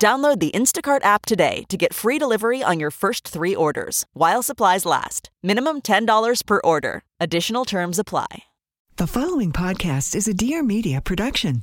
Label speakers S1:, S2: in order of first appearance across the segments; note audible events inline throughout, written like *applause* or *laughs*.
S1: Download the Instacart app today to get free delivery on your first three orders while supplies last. Minimum $10 per order. Additional terms apply.
S2: The following podcast is a Dear Media production.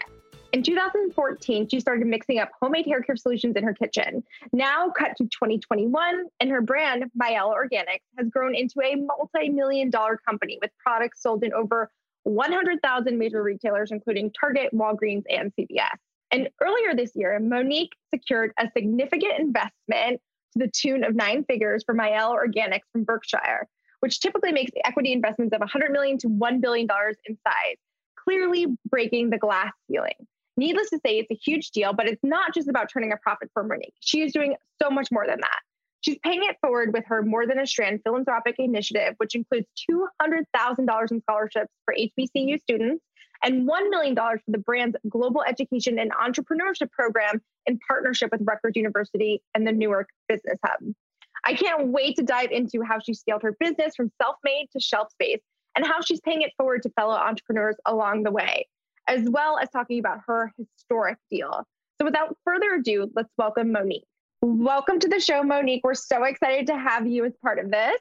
S3: In 2014, she started mixing up homemade hair care solutions in her kitchen. Now, cut to 2021, and her brand, Mielle Organics, has grown into a multi million dollar company with products sold in over 100,000 major retailers, including Target, Walgreens, and CVS. And earlier this year, Monique secured a significant investment to the tune of nine figures for Mielle Organics from Berkshire, which typically makes equity investments of 100 million to $1 billion in size, clearly breaking the glass ceiling. Needless to say, it's a huge deal, but it's not just about turning a profit for Monique. She is doing so much more than that. She's paying it forward with her More Than a Strand philanthropic initiative, which includes $200,000 in scholarships for HBCU students and $1 million for the brand's global education and entrepreneurship program in partnership with Rutgers University and the Newark Business Hub. I can't wait to dive into how she scaled her business from self made to shelf space and how she's paying it forward to fellow entrepreneurs along the way as well as talking about her historic deal. So without further ado, let's welcome Monique. Welcome to the show, Monique. We're so excited to have you as part of this.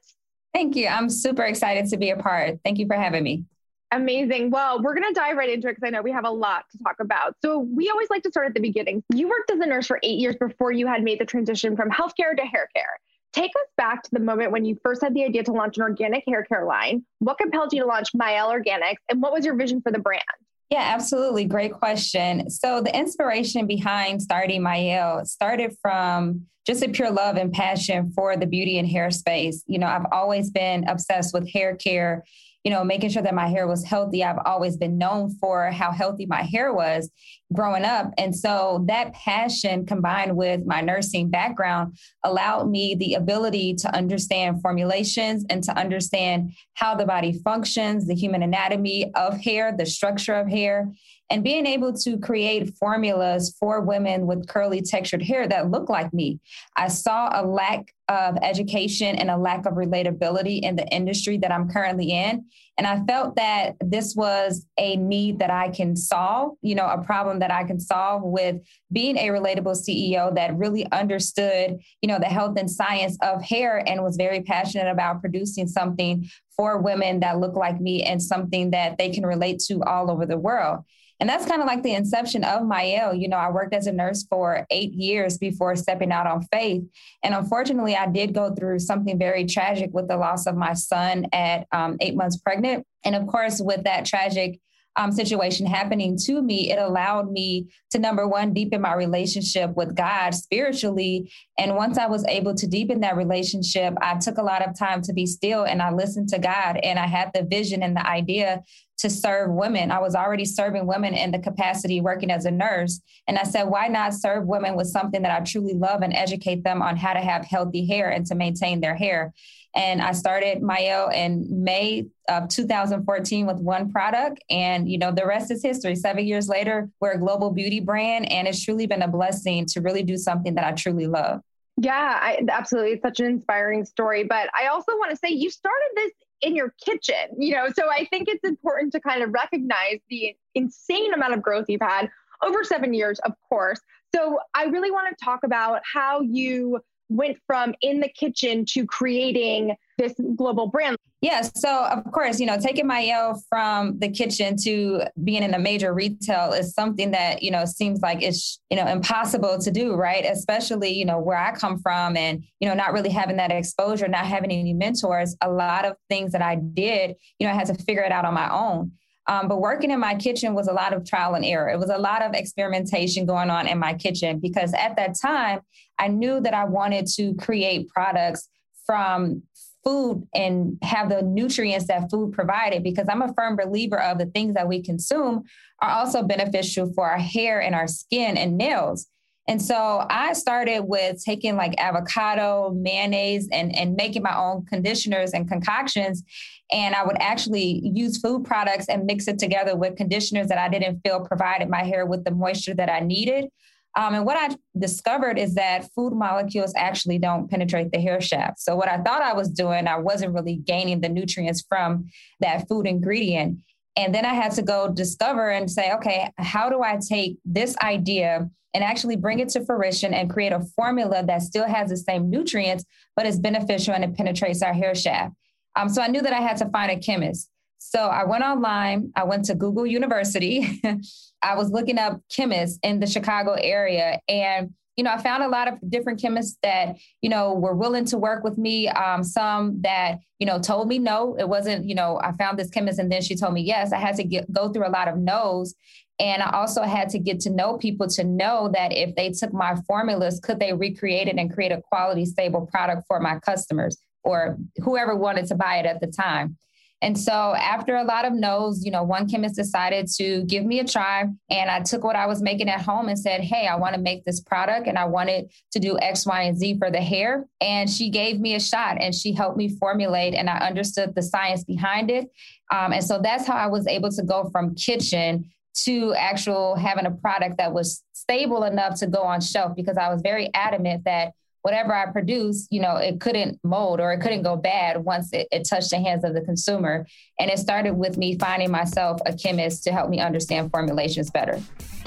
S4: Thank you. I'm super excited to be a part. Thank you for having me.
S3: Amazing. Well, we're going to dive right into it because I know we have a lot to talk about. So, we always like to start at the beginning. You worked as a nurse for eight years before you had made the transition from healthcare to hair care. Take us back to the moment when you first had the idea to launch an organic hair care line. What compelled you to launch Mielle Organics, and what was your vision for the brand?
S4: Yeah, absolutely. Great question. So, the inspiration behind starting Mielle started from just a pure love and passion for the beauty and hair space. You know, I've always been obsessed with hair care you know, making sure that my hair was healthy. I've always been known for how healthy my hair was growing up. And so that passion combined with my nursing background allowed me the ability to understand formulations and to understand how the body functions, the human anatomy of hair, the structure of hair, and being able to create formulas for women with curly textured hair that look like me. I saw a lack of education and a lack of relatability in the industry that I'm currently in. And I felt that this was a need that I can solve, you know, a problem that I can solve with being a relatable CEO that really understood, you know, the health and science of hair and was very passionate about producing something for women that look like me and something that they can relate to all over the world. And that's kind of like the inception of Mielle. You know, I worked as a nurse for eight years before stepping out on faith. And unfortunately, I did go through something very tragic with the loss of my son at um, eight months pregnant. And of course, with that tragic um, situation happening to me, it allowed me to number one, deepen my relationship with God spiritually. And once I was able to deepen that relationship, I took a lot of time to be still and I listened to God and I had the vision and the idea to serve women. I was already serving women in the capacity working as a nurse. And I said, why not serve women with something that I truly love and educate them on how to have healthy hair and to maintain their hair? And I started Mielle in May of 2014 with one product. And, you know, the rest is history. Seven years later, we're a global beauty brand. And it's truly been a blessing to really do something that I truly love.
S3: Yeah, I, absolutely. It's such an inspiring story. But I also want to say you started this in your kitchen, you know, so I think it's important to kind of recognize the insane amount of growth you've had over seven years, of course. So I really want to talk about how you went from in the kitchen to creating this global brand?
S4: Yes. Yeah, so, of course, you know, taking Mielle from the kitchen to being in a major retail is something that, you know, seems like it's, you know, impossible to do, right? Especially, you know, where I come from and, you know, not really having that exposure, not having any mentors. A lot of things that I did, you know, I had to figure it out on my own. Um, but working in my kitchen was a lot of trial and error. It was a lot of experimentation going on in my kitchen because at that time, I knew that I wanted to create products from food and have the nutrients that food provided because I'm a firm believer of the things that we consume are also beneficial for our hair and our skin and nails. And so I started with taking like avocado, mayonnaise, and, and making my own conditioners and concoctions. And I would actually use food products and mix it together with conditioners that I didn't feel provided my hair with the moisture that I needed. Um, and what I discovered is that food molecules actually don't penetrate the hair shaft. So, what I thought I was doing, I wasn't really gaining the nutrients from that food ingredient. And then I had to go discover and say, okay, how do I take this idea and actually bring it to fruition and create a formula that still has the same nutrients, but is beneficial and it penetrates our hair shaft? Um, so I knew that I had to find a chemist. So I went online, I went to Google University. *laughs* I was looking up chemists in the Chicago area and you know, I found a lot of different chemists that, you know, were willing to work with me. Um, some that, you know, told me no, it wasn't, you know, I found this chemist and then she told me yes. I had to get, go through a lot of no's. And I also had to get to know people to know that if they took my formulas, could they recreate it and create a quality, stable product for my customers or whoever wanted to buy it at the time. And so after a lot of no's, you know, one chemist decided to give me a try. And I took what I was making at home and said, Hey, I want to make this product and I wanted to do X, Y, and Z for the hair. And she gave me a shot and she helped me formulate and I understood the science behind it. Um, and so that's how I was able to go from kitchen to actual having a product that was stable enough to go on shelf because I was very adamant that whatever I produce, you know, it couldn't mold or it couldn't go bad once it, it, touched the hands of the consumer. And it started with me finding myself a chemist to help me understand formulations better.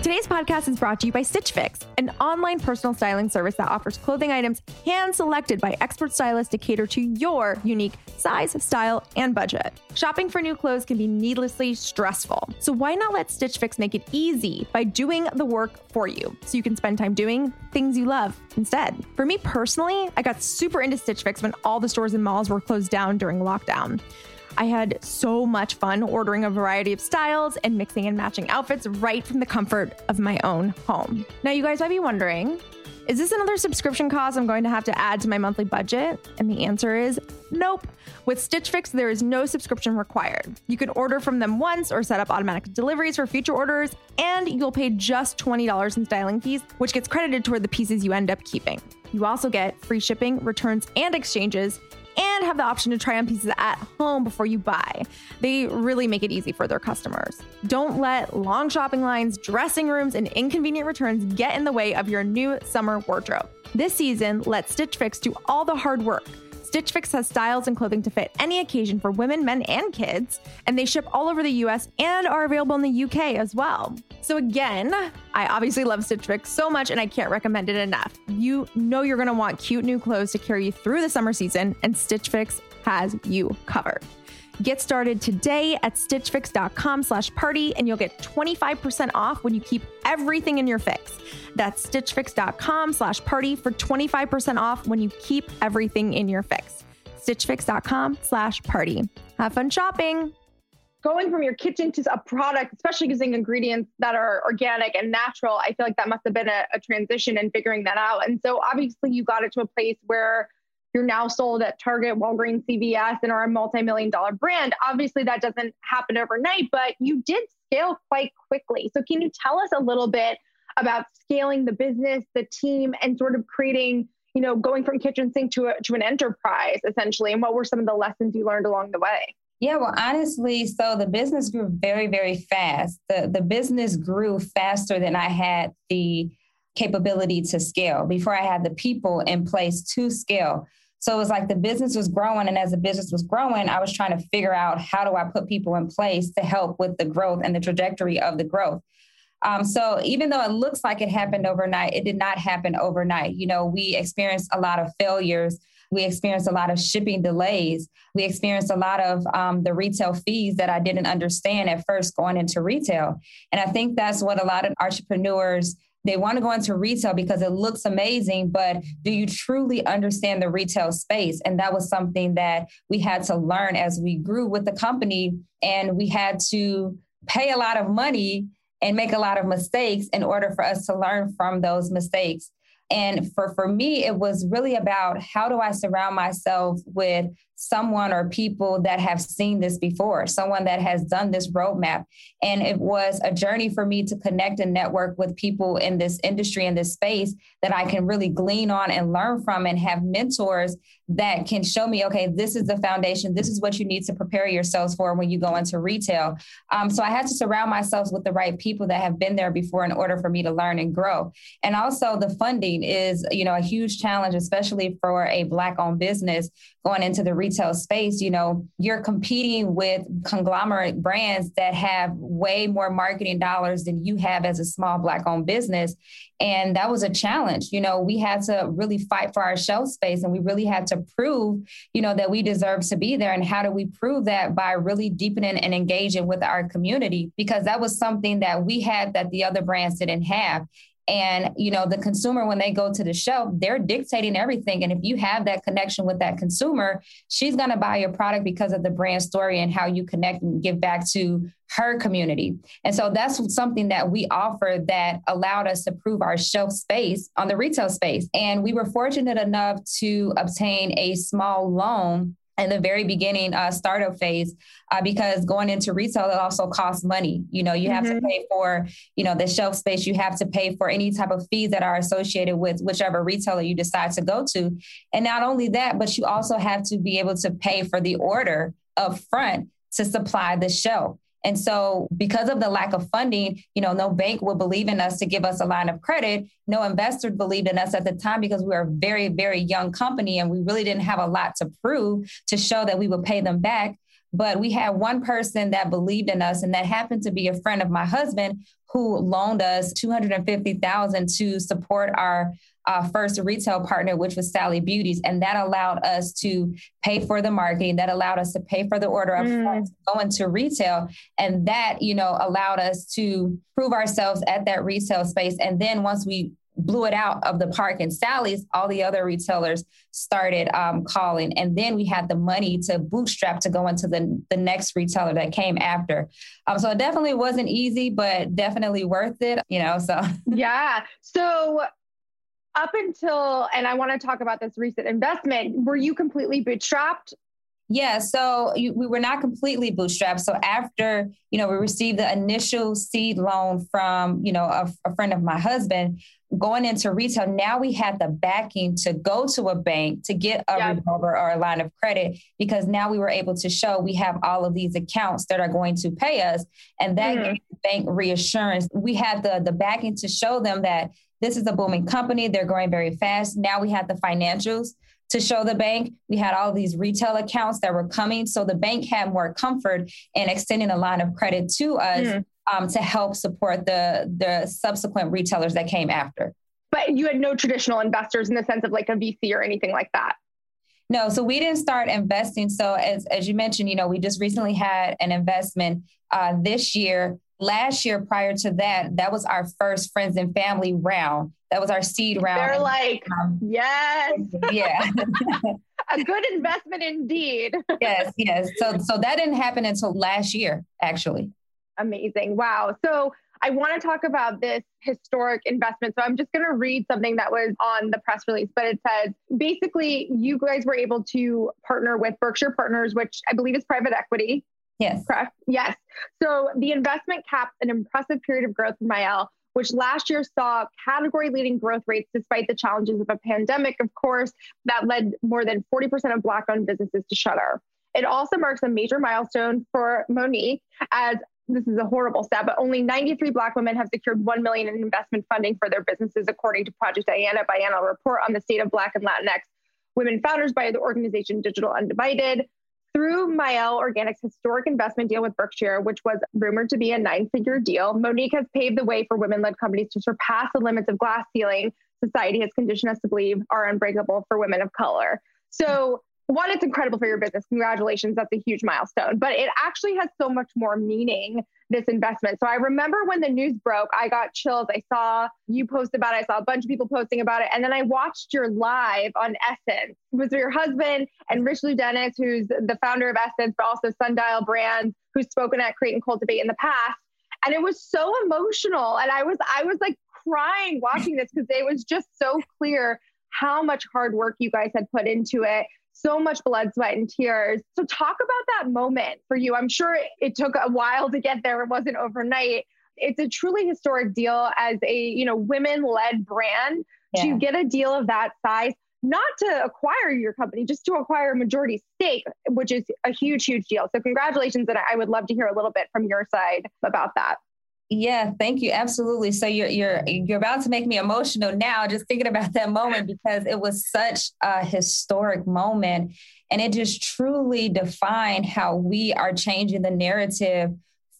S5: Today's podcast is brought to you by Stitch Fix, an online personal styling service that offers clothing items hand selected by expert stylists to cater to your unique size, style, and budget. Shopping for new clothes can be needlessly stressful. So why not let Stitch Fix make it easy by doing the work for you so you can spend time doing things you love instead? For me personally, I got super into Stitch Fix when all the stores and malls were closed down during lockdown. I had so much fun ordering a variety of styles and mixing and matching outfits right from the comfort of my own home. Now, you guys might be wondering, is this another subscription cost I'm going to have to add to my monthly budget? And the answer is nope. With Stitch Fix, there is no subscription required. You can order from them once or set up automatic deliveries for future orders, and you'll pay just $20 in styling fees, which gets credited toward the pieces you end up keeping. You also get free shipping, returns, and exchanges, and have the option to try on pieces at home before you buy. They really make it easy for their customers. Don't let long shopping lines, dressing rooms, and inconvenient returns get in the way of your new summer wardrobe. This season, let Stitch Fix do all the hard work Stitch Fix has styles and clothing to fit any occasion for women, men, and kids, and they ship all over the US and are available in the UK as well. So, again, I obviously love Stitch Fix so much and I can't recommend it enough. You know you're gonna want cute new clothes to carry you through the summer season, and Stitch Fix has you covered. Get started today at stitchfix.com slash party and you'll get 25% off when you keep everything in your fix. That's stitchfix.com slash party for 25% off when you keep everything in your fix. stitchfix.com slash party. Have fun shopping.
S3: Going from your kitchen to a product, especially using ingredients that are organic and natural, I feel like that must have been a, a transition and figuring that out. And so obviously you got it to a place where you're now sold at Target, Walgreens, CVS, and are a multi-million dollar brand. Obviously, that doesn't happen overnight, but you did scale quite quickly. So can you tell us a little bit about scaling the business, the team, and sort of creating, you know, going from kitchen sink to a, to an enterprise essentially? And what were some of the lessons you learned along the way?
S4: Yeah, well, honestly, so the business grew very, very fast. The the business grew faster than I had the capability to scale before I had the people in place to scale. So it was like the business was growing. And as the business was growing, I was trying to figure out how do I put people in place to help with the growth and the trajectory of the growth. Um, so even though it looks like it happened overnight, it did not happen overnight. You know, we experienced a lot of failures. We experienced a lot of shipping delays. We experienced a lot of um, the retail fees that I didn't understand at first going into retail. And I think that's what a lot of entrepreneurs they want to go into retail because it looks amazing, but do you truly understand the retail space? And that was something that we had to learn as we grew with the company. And we had to pay a lot of money and make a lot of mistakes in order for us to learn from those mistakes. And for, for me, it was really about how do I surround myself with someone or people that have seen this before, someone that has done this roadmap. And it was a journey for me to connect and network with people in this industry, in this space that I can really glean on and learn from and have mentors that can show me, okay, this is the foundation. This is what you need to prepare yourselves for when you go into retail. Um, so I had to surround myself with the right people that have been there before in order for me to learn and grow. And also the funding is, you know, a huge challenge, especially for a Black owned business going into the retail space, you know, you're competing with conglomerate brands that have way more marketing dollars than you have as a small Black owned business. And that was a challenge. You know, we had to really fight for our shelf space and we really had to prove, you know, that we deserve to be there. And how do we prove that? By really deepening and engaging with our community, because that was something that we had that the other brands didn't have. And, you know, the consumer, when they go to the shelf, they're dictating everything. And if you have that connection with that consumer, she's going to buy your product because of the brand story and how you connect and give back to her community. And so that's something that we offer that allowed us to prove our shelf space on the retail space. And we were fortunate enough to obtain a small loan in the very beginning uh, startup phase uh, because going into retail it also costs money. You know you have mm-hmm. to pay for you know the shelf space. You have to pay for any type of fees that are associated with whichever retailer you decide to go to. And not only that but you also have to be able to pay for the order up front to supply the shelf and so, because of the lack of funding, you know, no bank would believe in us to give us a line of credit. No investor believed in us at the time because we were a very, very young company and we really didn't have a lot to prove to show that we would pay them back. But we had one person that believed in us, and that happened to be a friend of my husband who loaned us 250,000 to support our uh, first retail partner, which was Sally Beauties. And that allowed us to pay for the marketing, that allowed us to pay for the order of mm. go into retail. And that, you know, allowed us to prove ourselves at that retail space. And then once we blew it out of the park and Sally's, all the other retailers started um, calling. And then we had the money to bootstrap to go into the, the next retailer that came after. Um, so it definitely wasn't easy, but definitely worth it, you know, so. *laughs*
S3: yeah. So up until, and I want to talk about this recent investment, were you completely bootstrapped?
S4: Yeah, so you, we were not completely bootstrapped. So after, you know, we received the initial seed loan from, you know, a, a friend of my husband, going into retail, now we had the backing to go to a bank to get a yeah. revolver or a line of credit because now we were able to show we have all of these accounts that are going to pay us. And that mm-hmm. gave the bank reassurance. We had the, the backing to show them that this is a booming company. They're growing very fast. Now we have the financials to show the bank. We had all these retail accounts that were coming. So the bank had more comfort in extending a line of credit to us mm. um, to help support the, the subsequent retailers that came after.
S3: But you had no traditional investors in the sense of like a VC or anything like that.
S4: No, so we didn't start investing. So as as you mentioned, you know, we just recently had an investment uh, this year. Last year, prior to that, that was our first friends and family round. That was our seed round.
S3: They're like, um, yes,
S4: yeah, *laughs* *laughs*
S3: a good investment indeed. *laughs*
S4: yes, yes. So so that didn't happen until last year, actually.
S3: Amazing! Wow. So I want to talk about this historic investment. So I'm just going to read something that was on the press release, but it says basically you guys were able to partner with Berkshire Partners, which I believe is private equity.
S4: Yes.
S3: Correct. Yes. So the investment capped an impressive period of growth for Mielle, which last year saw category leading growth rates despite the challenges of a pandemic, of course, that led more than 40% of Black owned businesses to shutter. It also marks a major milestone for Monique as this is a horrible stat, but only 93 Black women have secured 1 million in investment funding for their businesses, according to Project Diane Biennial report on the state of Black and Latinx women founders by the organization Digital Undivided. Through Mielle Organics' historic investment deal with Berkshire, which was rumored to be a nine figure deal, Monique has paved the way for women led companies to surpass the limits of glass ceiling society has conditioned us to believe are unbreakable for women of color. So one, it's incredible for your business. Congratulations. That's a huge milestone. But it actually has so much more meaning, this investment. So I remember when the news broke, I got chills. I saw you post about it. I saw a bunch of people posting about it. And then I watched your live on Essence with your husband and Richelieu Dennis, who's the founder of Essence, but also Sundial Brands, who's spoken at Create and Cultivate in the past. And it was so emotional. And I was, I was like crying watching this because it was just so clear how much hard work you guys had put into it so much blood, sweat, and tears. So, talk about that moment for you. I'm sure it took a while to get there, it wasn't overnight. It's a truly historic deal as a you know women-led brand yeah. to get a deal of that size not to acquire your company, just to acquire a majority stake, which is a huge, huge deal. So, congratulations. And I would love to hear a little bit from your side about that.
S4: Yeah, thank you. Absolutely. So you're you're you're about to make me emotional now just thinking about that moment because it was such a historic moment and it just truly defined how we are changing the narrative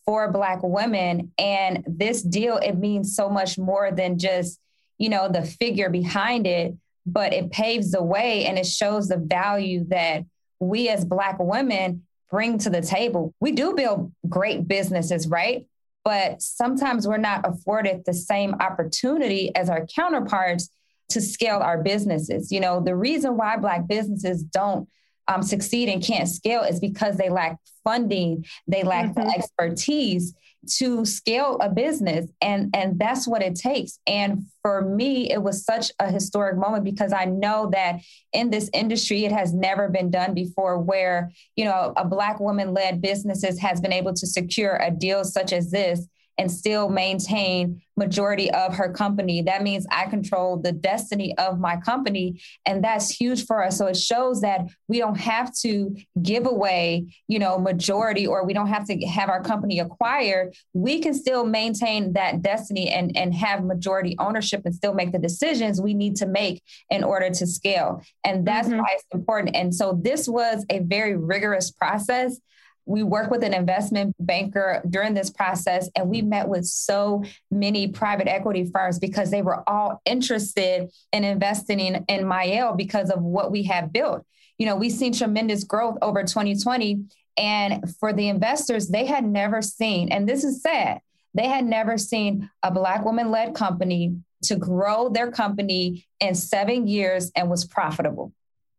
S4: for black women and this deal it means so much more than just, you know, the figure behind it, but it paves the way and it shows the value that we as black women bring to the table. We do build great businesses, right? But sometimes we're not afforded the same opportunity as our counterparts to scale our businesses. You know, the reason why Black businesses don't um, succeed and can't scale is because they lack funding, they lack mm-hmm. the expertise to scale a business and and that's what it takes. And for me it was such a historic moment because i know that in this industry it has never been done before where you know a black woman led businesses has been able to secure a deal such as this and still maintain majority of her company. That means I control the destiny of my company. And that's huge for us. So it shows that we don't have to give away, you know, majority or we don't have to have our company acquired. We can still maintain that destiny and, and have majority ownership and still make the decisions we need to make in order to scale. And that's mm-hmm. why it's important. And so this was a very rigorous process we work with an investment banker during this process and we met with so many private equity firms because they were all interested in investing in, in Mielle because of what we have built. You know, we've seen tremendous growth over 2020 and for the investors they had never seen and this is sad. They had never seen a black woman led company to grow their company in 7 years and was profitable.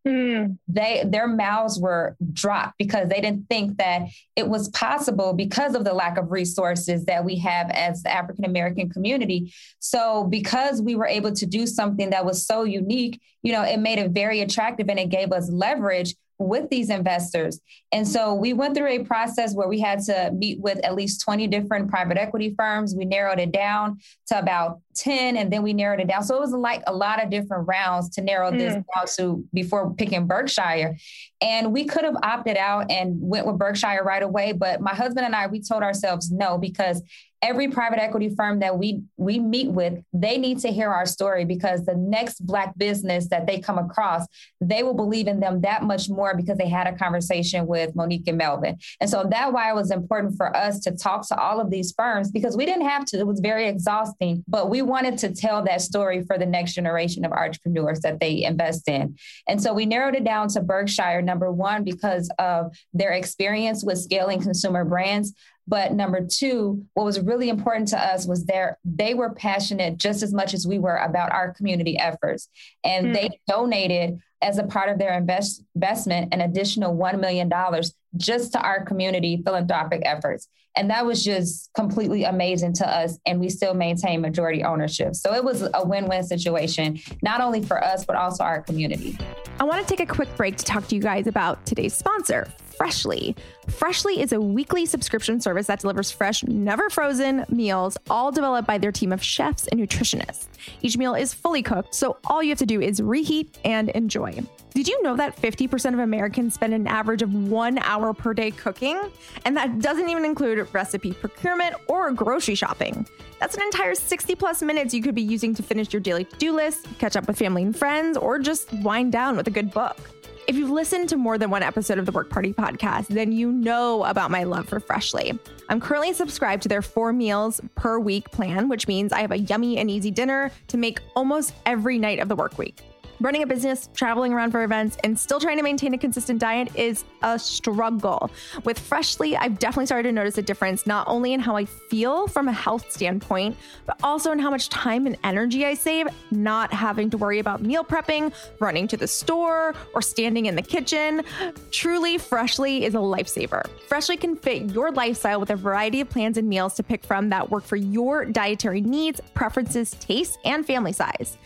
S4: Mm. They their mouths were dropped because they didn't think that it was possible because of the lack of resources that we have as the African American community. So because we were able to do something that was so unique, you know, it made it very attractive and it gave us leverage with these investors. And so we went through a process where we had to meet with at least 20 different private equity firms. We narrowed it down to about 10 and then we narrowed it down. So it was like a lot of different rounds to narrow mm. this down to before picking Berkshire. And we could have opted out and went with Berkshire right away. But my husband and I, we told ourselves no, because every private equity firm that we we meet with they need to hear our story because the next black business that they come across they will believe in them that much more because they had a conversation with monique and melvin. And so that why it was important for us to talk to all of these firms because we didn't have to. It was very exhausting but we wanted to tell that story for the next generation of entrepreneurs that they invest in. And so we narrowed it down to berkshire number one because of their experience with scaling consumer brands but number two, what was really important to us was their they were passionate just as much as we were about our community efforts. And mm. they donated as a part of their invest, investment an additional $1 million just to our community philanthropic efforts. And that was just completely amazing to us. And we still maintain majority ownership. So it was a win win situation, not only for us, but also our community.
S5: I want to take a quick break to talk to you guys about today's sponsor, Freshly. Freshly is a weekly subscription service that delivers fresh, never frozen meals, all developed by their team of chefs and nutritionists. Each meal is fully cooked, so all you have to do is reheat and enjoy. Did you know that 50% of Americans spend an average of one hour per day cooking? And that doesn't even include recipe procurement or grocery shopping. That's an entire 60 plus minutes you could be using to finish your daily to do list, catch up with family and friends, or just wind down with a good book. If you've listened to more than one episode of the Work Party podcast, then you know about my love for Freshly. I'm currently subscribed to their four meals per week plan, which means I have a yummy and easy dinner to make almost every night of the work week. Running a business, traveling around for events, and still trying to maintain a consistent diet is a struggle. With Freshly, I've definitely started to notice a difference not only in how I feel from a health standpoint, but also in how much time and energy I save not having to worry about meal prepping, running to the store, or standing in the kitchen. Truly, Freshly is a lifesaver. Freshly can fit your lifestyle with a variety of plans and meals to pick from that work for your dietary needs, preferences, tastes, and family size.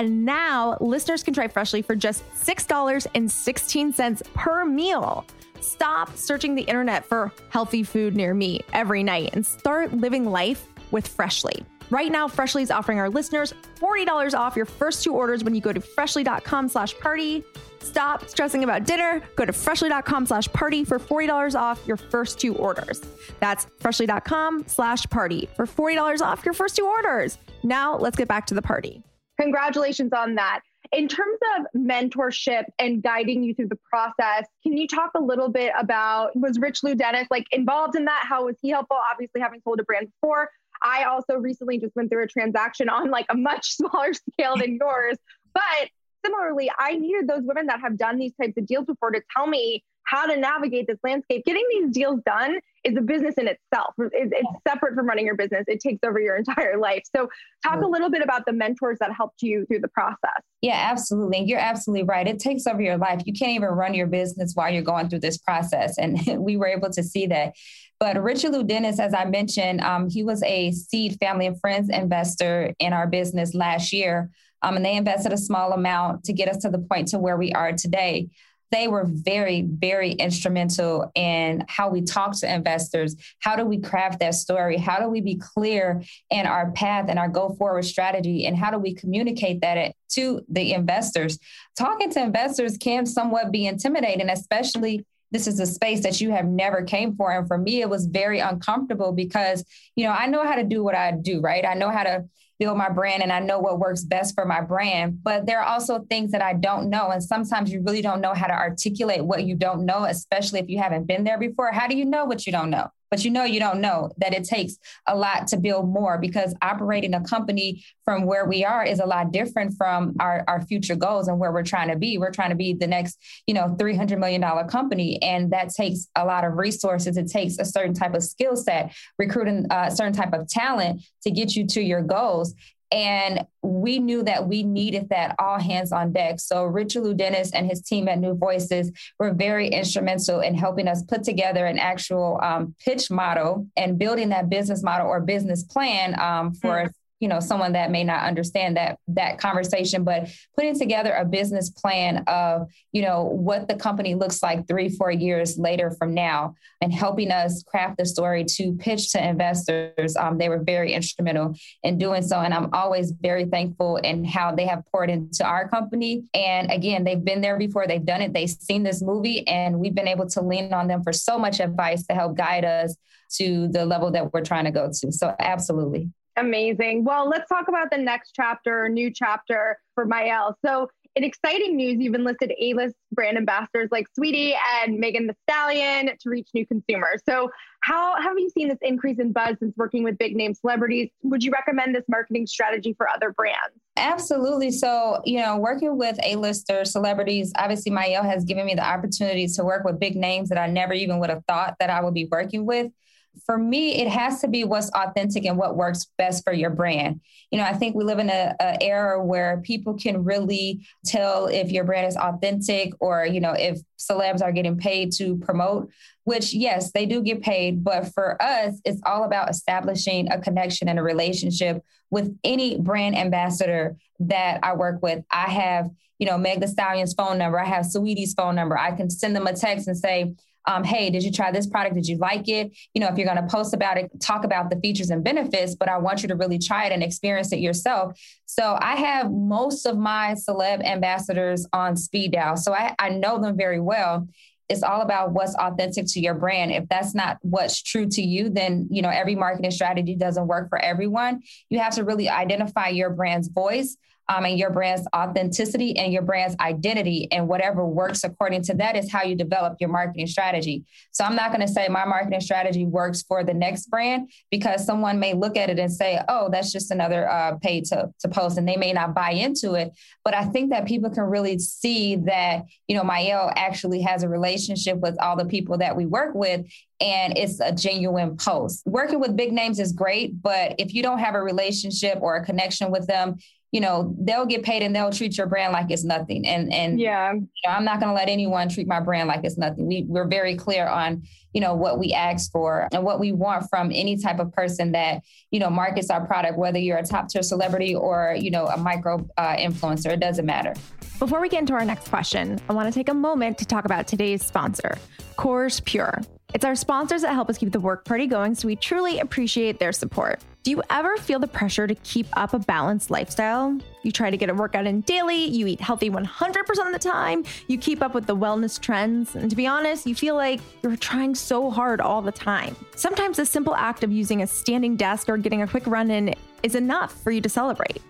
S5: And now listeners can try Freshly for just $6.16 per meal. Stop searching the internet for healthy food near me every night and start living life with Freshly. Right now, Freshly is offering our listeners $40 off your first two orders when you go to freshly.com slash party. Stop stressing about dinner. Go to freshly.com slash party for $40 off your first two orders. That's freshly.com slash party for $40 off your first two orders. Now let's get back to the party.
S3: Congratulations on that. In terms of mentorship and guiding you through the process, can you talk a little bit about was Richelieu Dennis like involved in that? How was he helpful? Obviously, having sold a brand before. I also recently just went through a transaction on like a much *laughs* smaller scale than yours. But similarly, I needed those women that have done these types of deals before to tell me how to navigate this landscape. Getting these deals done is a business in itself. It's, it's separate from running your business. It takes over your *laughs* entire life. So, talk a little bit about the mentors that helped you through the process.
S4: Yeah, absolutely. You're absolutely right. It takes over your life. You can't even run your business while you're going through this process. And *laughs* we were able to see that. But Richelieu Dennis, as I mentioned, um, he was a seed family and friends investor in our business last year. Um, and they invested a small amount to get us to the point to where we are today they were very, very instrumental in how we talk to investors. How do we craft that story? How do we be clear in our path and our go forward strategy? And how do we communicate that to the investors? Talking to investors can somewhat be intimidating, especially this is a space that you have never came for and for me it was very uncomfortable because you know i know how to do what i do right i know how to build my brand and I know what works best for my brand. But there are also things that I don't know. And sometimes you really don't know how to articulate what you don't know, especially if you haven't been there before. How do you know what you don't know? But you know you don't know that it takes a lot to build more because operating a company from where we are is a lot different from our, our future goals and where we're trying to be. We're trying to be the next you know 300 million dollar company and that takes a lot of resources. It takes a certain type of skill set recruiting uh, a certain type of talent to get you to your goals and we knew that we needed that all hands on deck. So Richelieu Dennis and his team at New Voices were very instrumental in helping us put together an actual um, pitch model and building that business model or business plan um, for mm-hmm. You know someone that may not understand that that conversation but putting together a business plan of you know what the company looks like three four years later from now and helping us craft the story to pitch to investors um, they were very instrumental in doing so. And i'm always very thankful in how they have poured into our company. And again they've been there before they've done it they've seen this movie and we've been able to lean on them for so much advice to help guide us to the level that we're trying to go to. So absolutely
S3: Amazing. Well, let's talk about the next chapter, new chapter for Mielle. So, in exciting news, you've enlisted A-list brand ambassadors like Saweetie and Megan Thee Stallion to reach new consumers. So, how have you seen this increase in buzz since working with big name celebrities? Would you recommend this marketing strategy for other brands?
S4: Absolutely. So, you know, working with A-lister celebrities, obviously Mielle has given me the opportunity to work with big names that I never even would have thought that I would be working with for me, it has to be what's authentic and what works best for your brand. You know, I think we live in a, era where people can really tell if your brand is authentic or, you know, if celebs are getting paid to promote, which yes, they do get paid. But for us, it's all about establishing a connection and a relationship with any brand ambassador that I work with. I have, you know, Meg the Stallion's phone number. I have Saweetie's phone number. I can send them a text and say, um, hey, did you try this product? Did you like it? You know, if you're going to post about it, talk about the features and benefits, but I want you to really try it and experience it yourself. So I have most of my celeb ambassadors on speed dial. So I, I know them very well. It's all about what's authentic to your brand. If that's not what's true to you, then you know every marketing strategy doesn't work for everyone. You have to really identify your brand's voice um, and your brand's authenticity and your brand's identity. And whatever works according to that is how you develop your marketing strategy. So I'm not going to say my marketing strategy works for the next brand because someone may look at it and say, oh, that's just another uh, pay to, to post, and they may not buy into it. But I think that people can really see that, you know, Mielle actually has a relationship with all the people that we work with and it's a genuine post. Working with big names is great, but if you don't have a relationship or a connection with them, you know they'll get paid and they'll treat your brand like it's nothing. And and
S3: yeah. you
S4: know, i'm not going to let anyone treat my brand like it's nothing. We, we're very clear on you know what we ask for and what we want from any type of person that you know markets our product whether you're a top tier celebrity or you know a micro uh, influencer it doesn't matter.
S5: Before we get into our next question i want to take a moment to talk about today's sponsor Coors Pure. It's our sponsors that help us keep the work party going, so we truly appreciate their support. Do you ever feel the pressure to keep up a balanced lifestyle? You try to get a workout in daily, you eat healthy 100% of the time, you keep up with the wellness trends, and to be honest, you feel like you're trying so hard all the time. Sometimes the simple act of using a standing desk or getting a quick run in is enough for you to celebrate.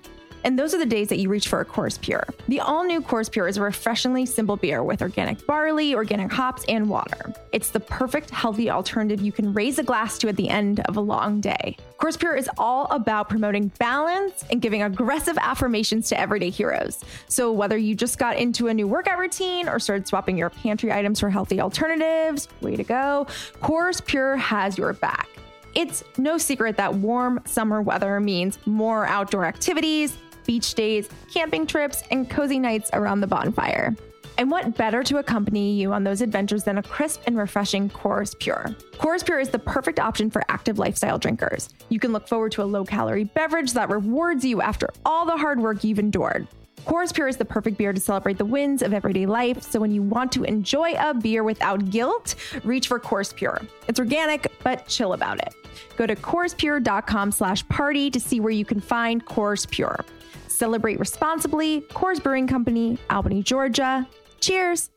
S5: And those are the days that you reach for a Coors Pure. The all new Coors Pure is a refreshingly simple beer with organic barley, organic hops, and water. It's the perfect healthy alternative you can raise a glass to at the end of a long day. Coors Pure is all about promoting balance and giving aggressive affirmations to everyday heroes. So whether you just got into a new workout routine or started swapping your pantry items for healthy alternatives, way to go. Coors Pure has your back. It's no secret that warm summer weather means more outdoor activities, beach days, camping trips, and cozy nights around the bonfire. And what better to accompany you on those adventures than a crisp and refreshing Coors Pure? Coors Pure is the perfect option for active lifestyle drinkers. You can look forward to a low calorie beverage that rewards you after all the hard work you've endured. Coors Pure is the perfect beer to celebrate the wins of everyday life. So when you want to enjoy a beer without guilt, reach for Coors Pure. It's organic, but chill about it. Go to coorspure.com slash party to see where you can find Coors Pure. Celebrate responsibly. Coors Brewing Company, Albany, Georgia. Cheers.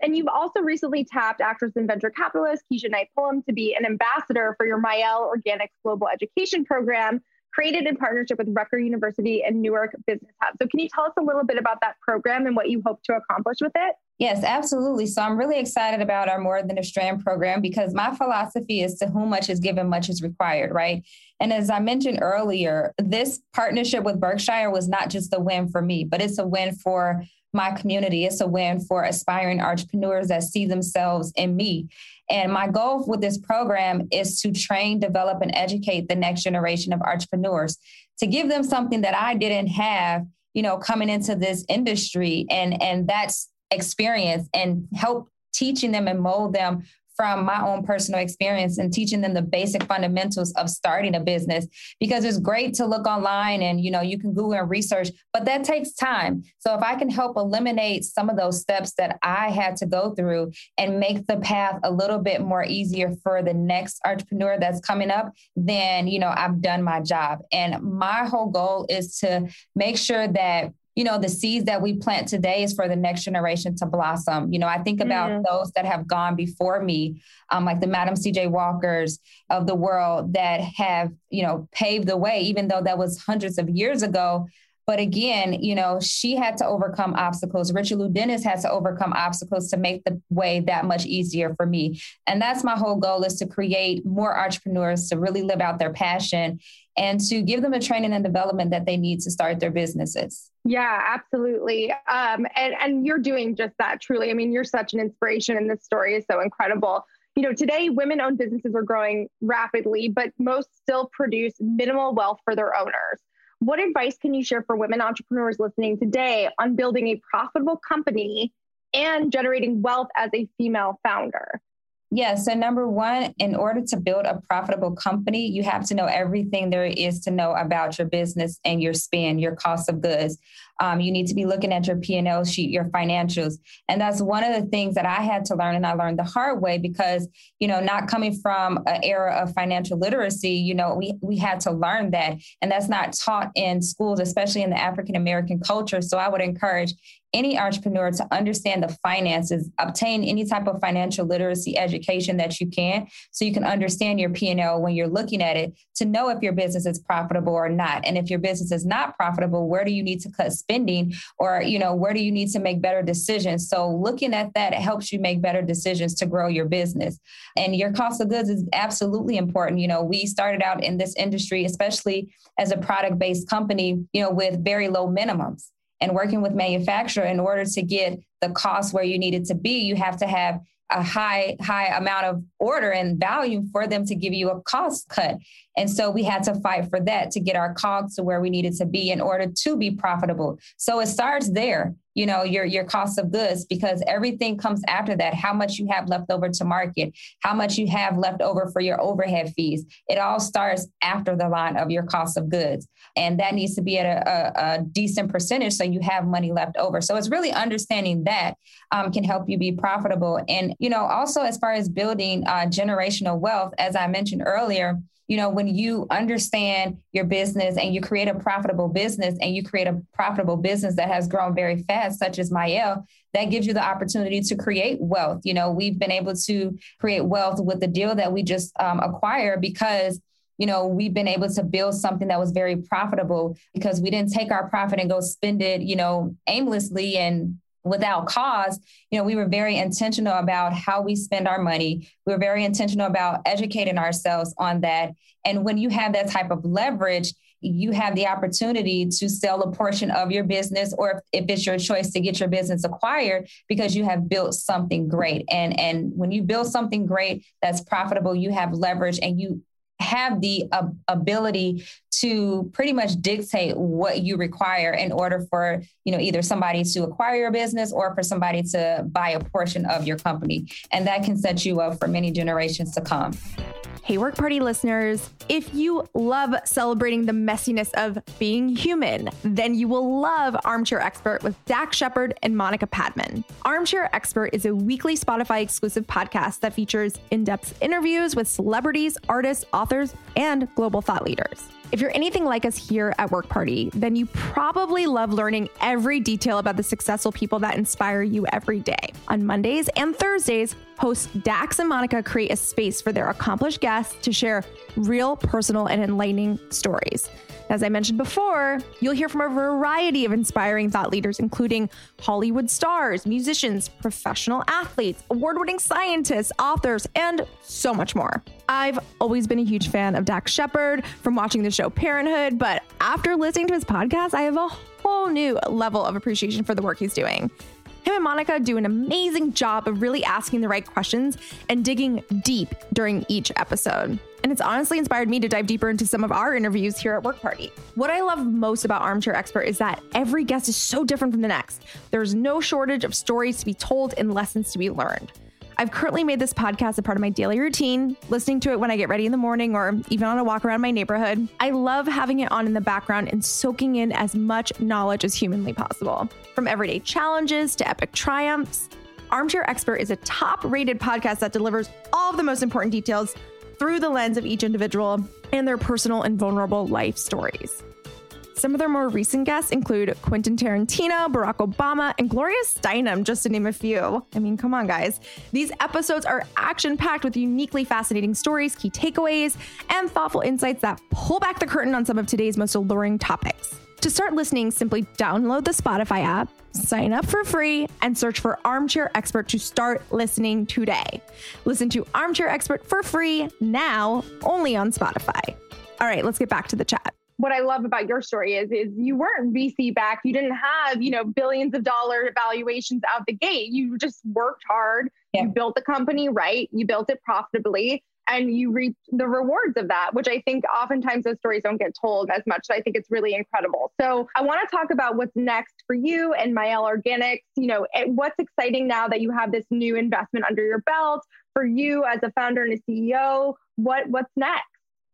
S3: And you've also recently tapped actress and venture capitalist Keshia Knight Pulliam to be an ambassador for your Mielle Organics Global Education Program, created in partnership with Rutgers University and Newark Business Hub. So, can you tell us a little bit about that program and what you hope to accomplish with it?
S4: Yes, absolutely. So I'm really excited about our More Than a Strand program because my philosophy is to whom much is given, much is required, right? And as I mentioned earlier, this partnership with Berkshire was not just a win for me, but it's a win for my community. It's a win for aspiring entrepreneurs that see themselves in me. And my goal with this program is to train, develop, and educate the next generation of entrepreneurs to give them something that I didn't have you know coming into this industry and and that's experience and help teaching them and mold them from my own personal experience and teaching them the basic fundamentals of starting a business. Because it's great to look online and you know you can google and research but that takes time. So if i can help eliminate some of those steps that i had to go through and make the path a little bit more easier for the next entrepreneur that's coming up then you know i've done my job. And my whole goal is to make sure that you know, the seeds that we plant today is for the next generation to blossom. You know, I think about mm. those that have gone before me, um, like the Madam CJ Walkers of the world that have, you know, paved the way, even though that was hundreds of years ago. But again, you know, she had to overcome obstacles. Richelieu Dennis had to overcome obstacles to make the way that much easier for me. And that's my whole goal is to create more entrepreneurs to really live out their passion and to give them the training and development that they need to start their businesses.
S3: Yeah, absolutely. Um, and, and you're doing just that truly. I mean, you're such an inspiration, and this story is so incredible. You know, today women owned businesses are growing rapidly, but most still produce minimal wealth for their owners. What advice can you share for women entrepreneurs listening today on building a profitable company and generating wealth as a female founder?
S4: Yeah. So, number one, in order to build a profitable company, you have to know everything there is to know about your business and your spend, your cost of goods. Um, you need to be looking at your P&L sheet, your financials. And that's one of the things that I had to learn and I learned the hard way because, you know, not coming from an era of financial literacy, you know, we, we had to learn that. And that's not taught in schools, especially in the African American culture. So I would encourage any entrepreneur to understand the finances, obtain any type of financial literacy education that you can so you can understand your P&L when you're looking at it to know if your business is profitable or not. And if your business is not profitable, where do you need to cut spending or, you know, where do you need to make better decisions? So looking at that helps you make better decisions to grow your business. And your cost of goods is absolutely important. You know, we started out in this industry, especially as a product-based company, you know, with very low minimums and working with manufacturer in order to get the cost where you need it to be you have to have a high high amount of order and value for them to give you a cost cut. And so we had to fight for that to get our cogs to where we needed to be in order to be profitable. So it starts there you know your your cost of goods because everything comes after that. How much you have left over to market how much you have left over for your overhead fees. It all starts after the line of your cost of goods. And that needs to be at a, a, a decent percentage so you have money left over. So it's really understanding that um, can help you be profitable. And you know also as far as building uh, generational wealth as i mentioned earlier you know, when you understand your business and you create a profitable business and you create a profitable business that has grown very fast, such as Mielle, that gives you the opportunity to create wealth. You know, we've been able to create wealth with the deal that we just um, acquired because you know, we've been able to build something that was very profitable because we didn't take our profit and go spend it, you know, aimlessly and without cause, you know, we were very intentional about how we spend our money. We were very intentional about educating ourselves on that. And when you have that type of leverage, you have the opportunity to sell a portion of your business or if, if it's your choice to get your business acquired because you have built something great and and when you build something great that's profitable you have leverage and you have the uh, ability to pretty much dictate what you require in order for you know either somebody to acquire your business or for somebody to buy a portion of your company. And that can set you up for many generations to come
S5: Hey, work party listeners, if you love celebrating the messiness of being human, then you will love Armchair Expert with Dax Shepard and Monica Padman. Armchair Expert is a weekly Spotify exclusive podcast that features in depth interviews with celebrities, artists, authors, and global thought leaders. If you're anything like us here at Work Party, then you probably love learning every detail about the successful people that inspire you every day. On Mondays and Thursdays, hosts Dax and Monica create a space for their accomplished guests to share real, personal, and enlightening stories. As I mentioned before, you'll hear from a variety of inspiring thought leaders, including Hollywood stars, musicians, professional athletes, award winning scientists, authors, and so much more. I've always been a huge fan of Dax Shepard from watching the show Parenthood, but after listening to his podcast, I have a whole new level of appreciation for the work he's doing. Him and Monica do an amazing job of really asking the right questions and digging deep during each episode. And it's honestly inspired me to dive deeper into some of our interviews here at Work Party. What I love most about Armchair Expert is that every guest is so different from the next. There's no shortage of stories to be told and lessons to be learned. I've currently made this podcast a part of my daily routine, listening to it when I get ready in the morning or even on a walk around my neighborhood. I love having it on in the background and soaking in as much knowledge as humanly possible. From everyday challenges to epic triumphs, Armchair Expert is a top rated podcast that delivers all of the most important details through the lens of each individual and their personal and vulnerable life stories. Some of their more recent guests include Quentin Tarantino, Barack Obama, and Gloria Steinem, just to name a few. I mean, come on, guys. These episodes are action packed with uniquely fascinating stories, key takeaways, and thoughtful insights that pull back the curtain on some of today's most alluring topics. To start listening, simply download the Spotify app, sign up for free, and search for Armchair Expert to start listening today. Listen to Armchair Expert for free now, only on Spotify. All right, let's get back to the chat
S3: what I love about your story is is you weren't VC backed. You didn't have, you know, billions of dollar valuations out the gate. You just worked hard. Yeah. You built the company right. You built it profitably and you reap the rewards of that, which I think oftentimes those stories don't get told as much. So I think it's really incredible. So I want to talk about what's next for you and Mielle Organics. You know, eh, what's exciting now that you have this new investment under your belt for you as a founder and a CEO? What what's next?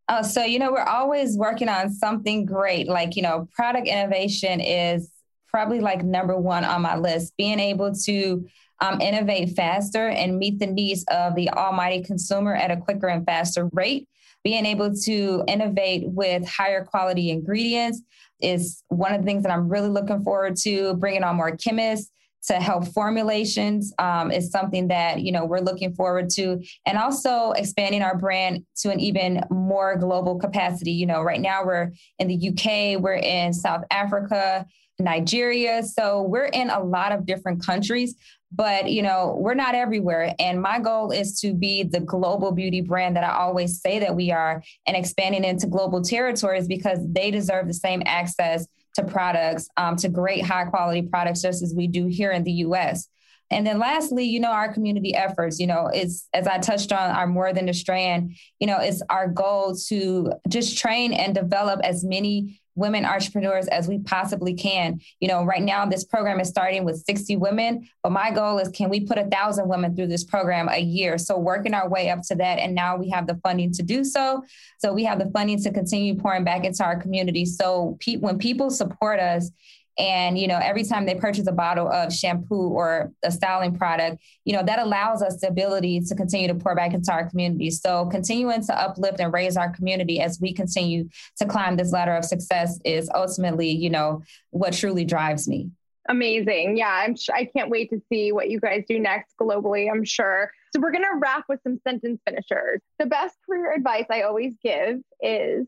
S4: Oh, so you know, we're always working on something great. Like, you know, product innovation is probably like number one on my list. Being able to um, innovate faster and meet the needs of the almighty consumer at a quicker and faster rate. Being able to innovate with higher quality ingredients is one of the things that I'm really looking forward to. Bringing on more chemists, to help formulations um, is something that you know we're looking forward to. And also expanding our brand to an even more global capacity. You know right now we're in the uk we're in south africa nigeria. So we're in a lot of different countries but you know we're not everywhere. And my goal is to be the global beauty brand that i always say that we are and expanding into global territories because they deserve the same access to products, um, to great high quality products, just as we do here in the US. And then lastly, you know, our community efforts, you know, it's as I touched on our more than a strand, you know, it's our goal to just train and develop as many women entrepreneurs as we possibly can. You know, right now this program is starting with 60 women, but my goal is can we put a thousand women through this program a year? So working our way up to that. And now we have the funding to do so. So we have the funding to continue pouring back into our community. So pe- when people support us, and, you know, every time they purchase a bottle of shampoo or a styling product, you know, that allows us the ability to continue to pour back into our community. So continuing to uplift and raise our community as we continue to climb this ladder of success is ultimately, you know, what truly drives me.
S3: Amazing. Yeah, I'm sh- I can't wait to see what you guys do next globally, I'm sure. So we're going to wrap with some sentence finishers. The best career advice I always give is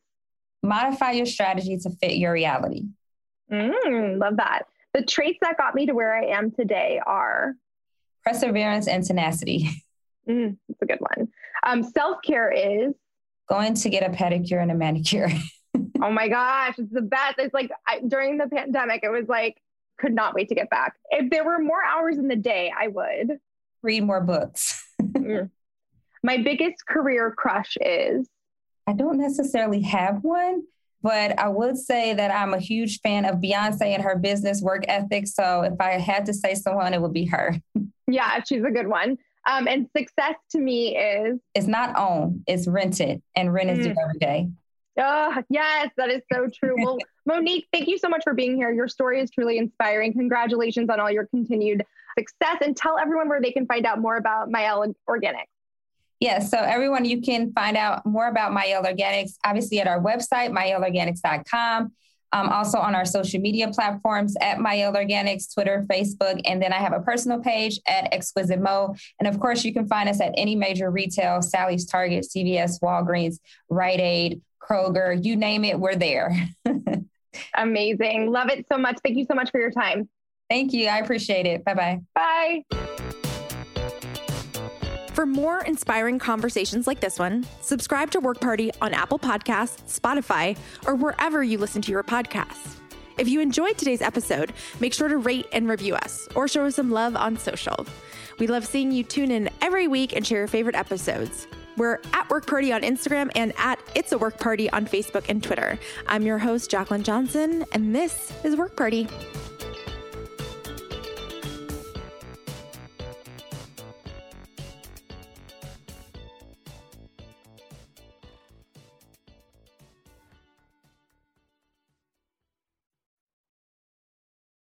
S4: modify your strategy to fit your reality.
S3: Mm, love that. The traits that got me to where I am today are
S4: perseverance and tenacity.
S3: Mm, that's a good one. Um, Self care is
S4: going to get a pedicure and a manicure. *laughs*
S3: oh my gosh, it's the best. It's like I, during the pandemic, it was like, could not wait to get back. If there were more hours in the day, I would
S4: read more books. *laughs* mm.
S3: My biggest career crush is
S4: I don't necessarily have one, but I would say that I'm a huge fan of Beyonce and her business work ethic. So if I had to say someone, it would be her. *laughs*
S3: Yeah, she's a good one. Um, and success to me is
S4: it's not own, it's rented, and rent is mm. due every day.
S3: Oh, yes, that is so true. Well, *laughs* Monique, thank you so much for being here. Your story is truly inspiring. Congratulations on all your continued success and tell everyone where they can find out more about Mielle Organics.
S4: Yes, so everyone, you can find out more about Mielle Organics, obviously at our website, mielleorganics.com. Um, also on our social media platforms at Mielle Organics, Twitter, Facebook, and then I have a personal page at Exquisite Mo. And of course, you can find us at any major retail, Sally's, Target, CVS, Walgreens, Rite Aid, Kroger, you name it, we're there. *laughs*
S3: Amazing. Love it so much. Thank you so much for your time.
S4: Thank you. I appreciate it. Bye-bye.
S3: Bye.
S5: For more inspiring conversations like this one, subscribe to Work Party on Apple Podcasts, Spotify, or wherever you listen to your podcasts. If you enjoyed today's episode, make sure to rate and review us or show us some love on social. We love seeing you tune in every week and share your favorite episodes. We're at Work Party on Instagram and at It's a Work Party on Facebook and Twitter. I'm your host, Jaclyn Johnson, and this is Work Party.